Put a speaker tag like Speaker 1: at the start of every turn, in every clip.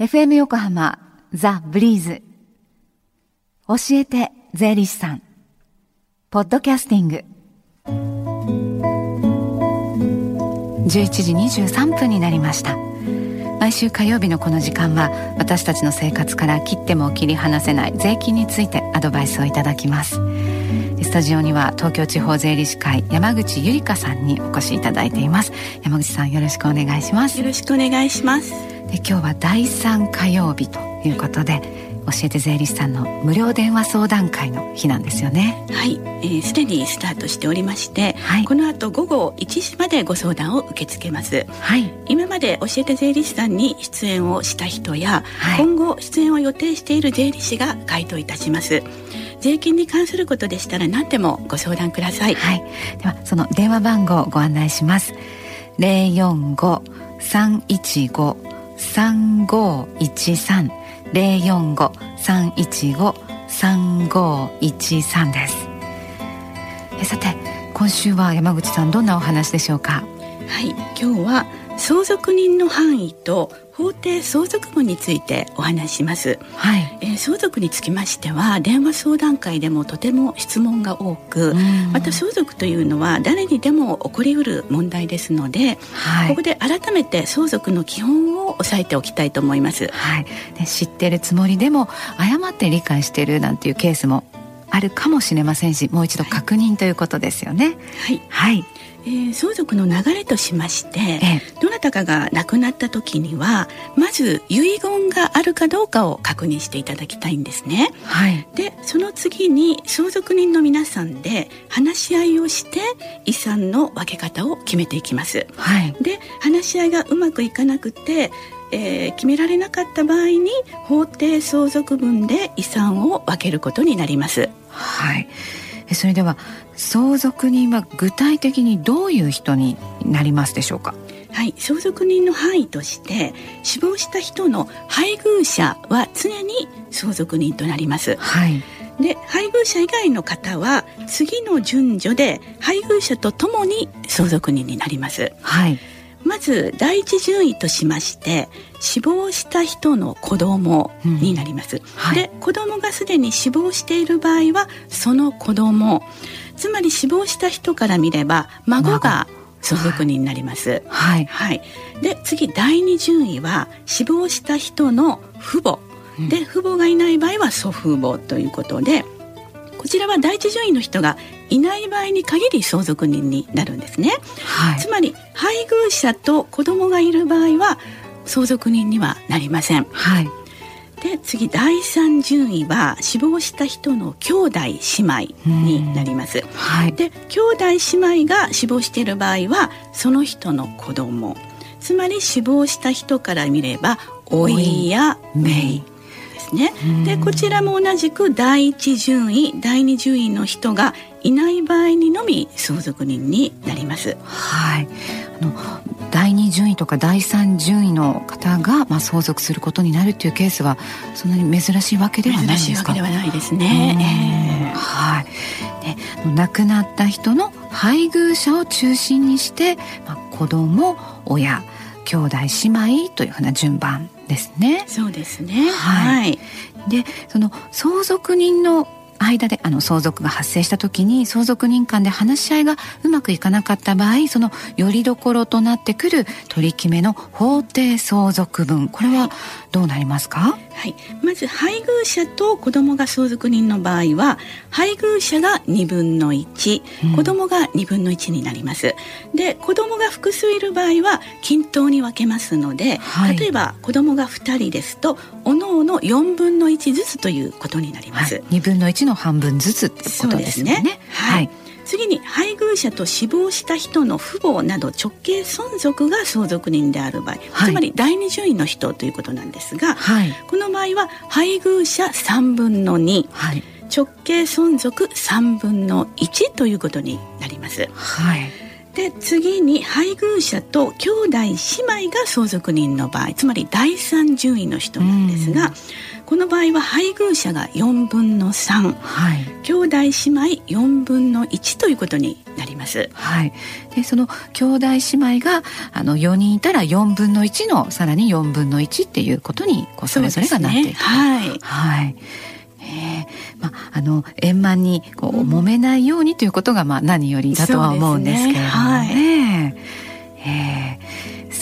Speaker 1: FM 横浜ザ・ブリーズ。教えて税理士さん。ポッドキャスティング。11時23分になりました。毎週火曜日のこの時間は私たちの生活から切っても切り離せない税金についてアドバイスをいただきます。スタジオには東京地方税理士会山口ゆりかさんにお越しいただいています。山口さんよろしくお願いします。
Speaker 2: よろしくお願いします。
Speaker 1: 今日は第3火曜日ということで教えて税理士さんの無料電話相談会の日なんですよね。
Speaker 2: はい。すで、えー、にスタートしておりまして、はい、この後午後1時までご相談を受け付けます、はい、今まで教えて税理士さんに出演をした人や、はい、今後出演を予定している税理士が回答いたします。税金に関することでしたら何でもご相談ください、
Speaker 1: はい、ではその電話番号をご案内します。045-315三五一三。零四五三一五三五一三です。えさて今週は山口さんどんなお話でしょうか？
Speaker 2: はい。今日は相続人の範囲と法定相続分についてお話します、はい。えー、相続につきましては電話相談会でもとても質問が多くまた相続というのは誰にでも起こりうる問題ですので、はい、ここで改めて相続の基本を押さえておきたいと思います、
Speaker 1: はい、で知ってるつもりでも誤って理解してるなんていうケースもあるかもしれませんしもう一度確認ということですよね。
Speaker 2: はい、はいえー、相続の流れとしまして、ええ、どなたかが亡くなった時にはまず遺言があるかどうかを確認していただきたいんですね。はい、でその次に相続人の皆さんで話し合いをして遺産の分け方を決めていきます。はい、で話し合いがうまくいかなくてえー、決められなかった場合に法定相続分で遺産を分けることになります。
Speaker 1: はい。それでは相続人は具体的にどういう人になりますでしょうか？
Speaker 2: はい相続人の範囲として死亡した人の配偶者は常に相続人となります。はいで配偶者以外の方は次の順序で配偶者とともに相続人になります。はい、まず第一順位としまして死亡した人の子供になります。うんはい、で子供がすでに死亡している場合はその子供。つまり死亡した人から見れば孫が相続人になります。はい、はい、で次第二順位は死亡した人の父母、うん、で父母がいない場合は祖父母ということでこちらは第一順位の人がいない場合に限り相続人になるんですね。はい、つまり配偶者と子供がいる場合は相続人にはなりません。はい。で次第三順位は死亡した人の兄弟姉妹になります。はい、で兄弟姉妹が死亡している場合はその人の子供。つまり死亡した人から見れば甥や姪ですね。でこちらも同じく第一順位第二順位の人がいない場合にのみ相続人になります。
Speaker 1: はい。あの第二順位とか第三順位の方が、まあ、相続することになるっていうケースはそんなに珍しいわけではないですか？珍しいわけ
Speaker 2: ではないですね、
Speaker 1: えー、はいで亡くなった人の配偶者を中心にして、まあ、子供親兄弟姉妹というふうな順番ですね。
Speaker 2: そうですね。はい、はい、
Speaker 1: でその相続人の間であの相続が発生した時に相続人間で話し合いがうまくいかなかった場合そのよりどころとなってくる取り決めの法定相続分。これはどうなりますか、
Speaker 2: はい、まず配偶者と子供が相続人の場合は配偶者が2分の1、うん、子供が2分の1になります。で子供が複数いる場合は均等に分けますので、はい、例えば子供が2人ですとおのおの4分の1ずつということになります、はい、
Speaker 1: 2分の1の半分ずつってことですね。ね。
Speaker 2: はい。次に配偶者と死亡した人の父母など直系存続が相続人である場合、はい、つまり第二順位の人ということなんですが、はい、この場合は配偶者3分の2、はい、直系存続3分の1ということになります。はいで次に配偶者と兄弟姉妹が相続人の場合つまり第三順位の人なんですが、この場合は配偶者が4分の3、はい、兄弟姉妹4分の1ということになります。ます。
Speaker 1: はい。でその兄弟姉妹があの4人いたら4分の1のさらに4分の1っていうことにこうそれぞれがなっていく、ね、
Speaker 2: はい。
Speaker 1: はい。えー、まあ、あの円満にこう、揉めないようにということがまあ何よりだとは思うんですけれどもね。ね。はい、えー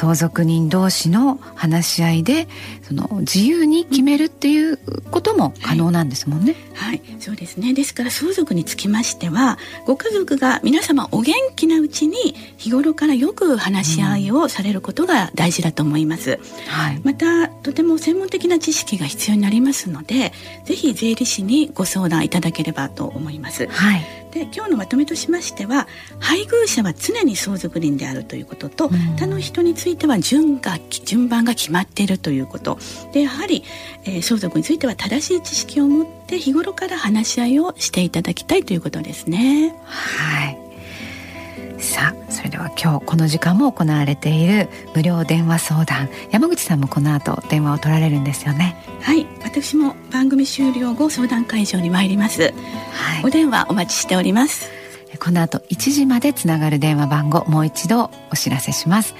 Speaker 1: 相続人同士の話し合いでその自由に決めるっていうことも可能なんですもんね、
Speaker 2: はい、はい、そうですね。ですから相続につきましてはご家族が皆様お元気なうちに日頃からよく話し合いをされることが大事だと思います、うん、はい、またとても専門的な知識が必要になりますのでぜひ税理士にご相談いただければと思います、はいで今日のまとめとしましては配偶者は常に相続人であるということと、うん、他の人については順が順番が決まっているということ。でやはり、えー、相続については正しい知識を持って日頃から話し合いをしていただきたいということですね。
Speaker 1: はいさあそれでは今日この時間も行われている無料電話相談。山口さんもこの後電話を取られるんですよね。
Speaker 2: はい私も番組終了後相談会場に参ります、はい、お電話お待ちしております。
Speaker 1: この後1時までつながる電話番号もう一度お知らせします。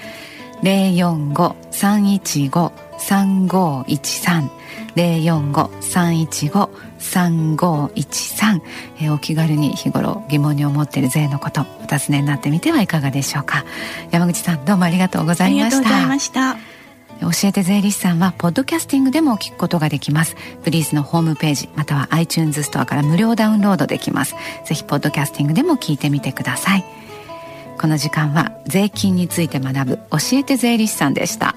Speaker 1: 045-315-3513 045-315-3513、えー、お気軽に日頃疑問に思っている税のことお尋ねになってみてはいかがでしょうか。山口さんどうもありがとうございました。ありがとうございました。教えて税理士さんはポッドキャスティングでも聞くことができます。ブリーズのホームページまたは iTunes ストアから無料ダウンロードできます。ぜひポッドキャスティングでも聞いてみてください。この時間は税金について学ぶ教えて税理士さんでした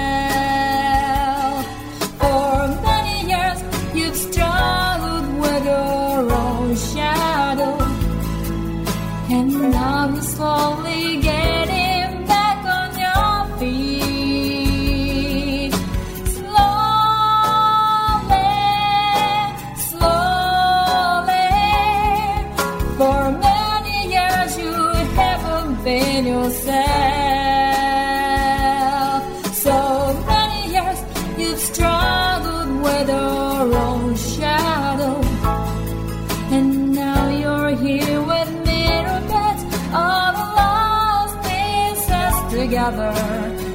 Speaker 3: together.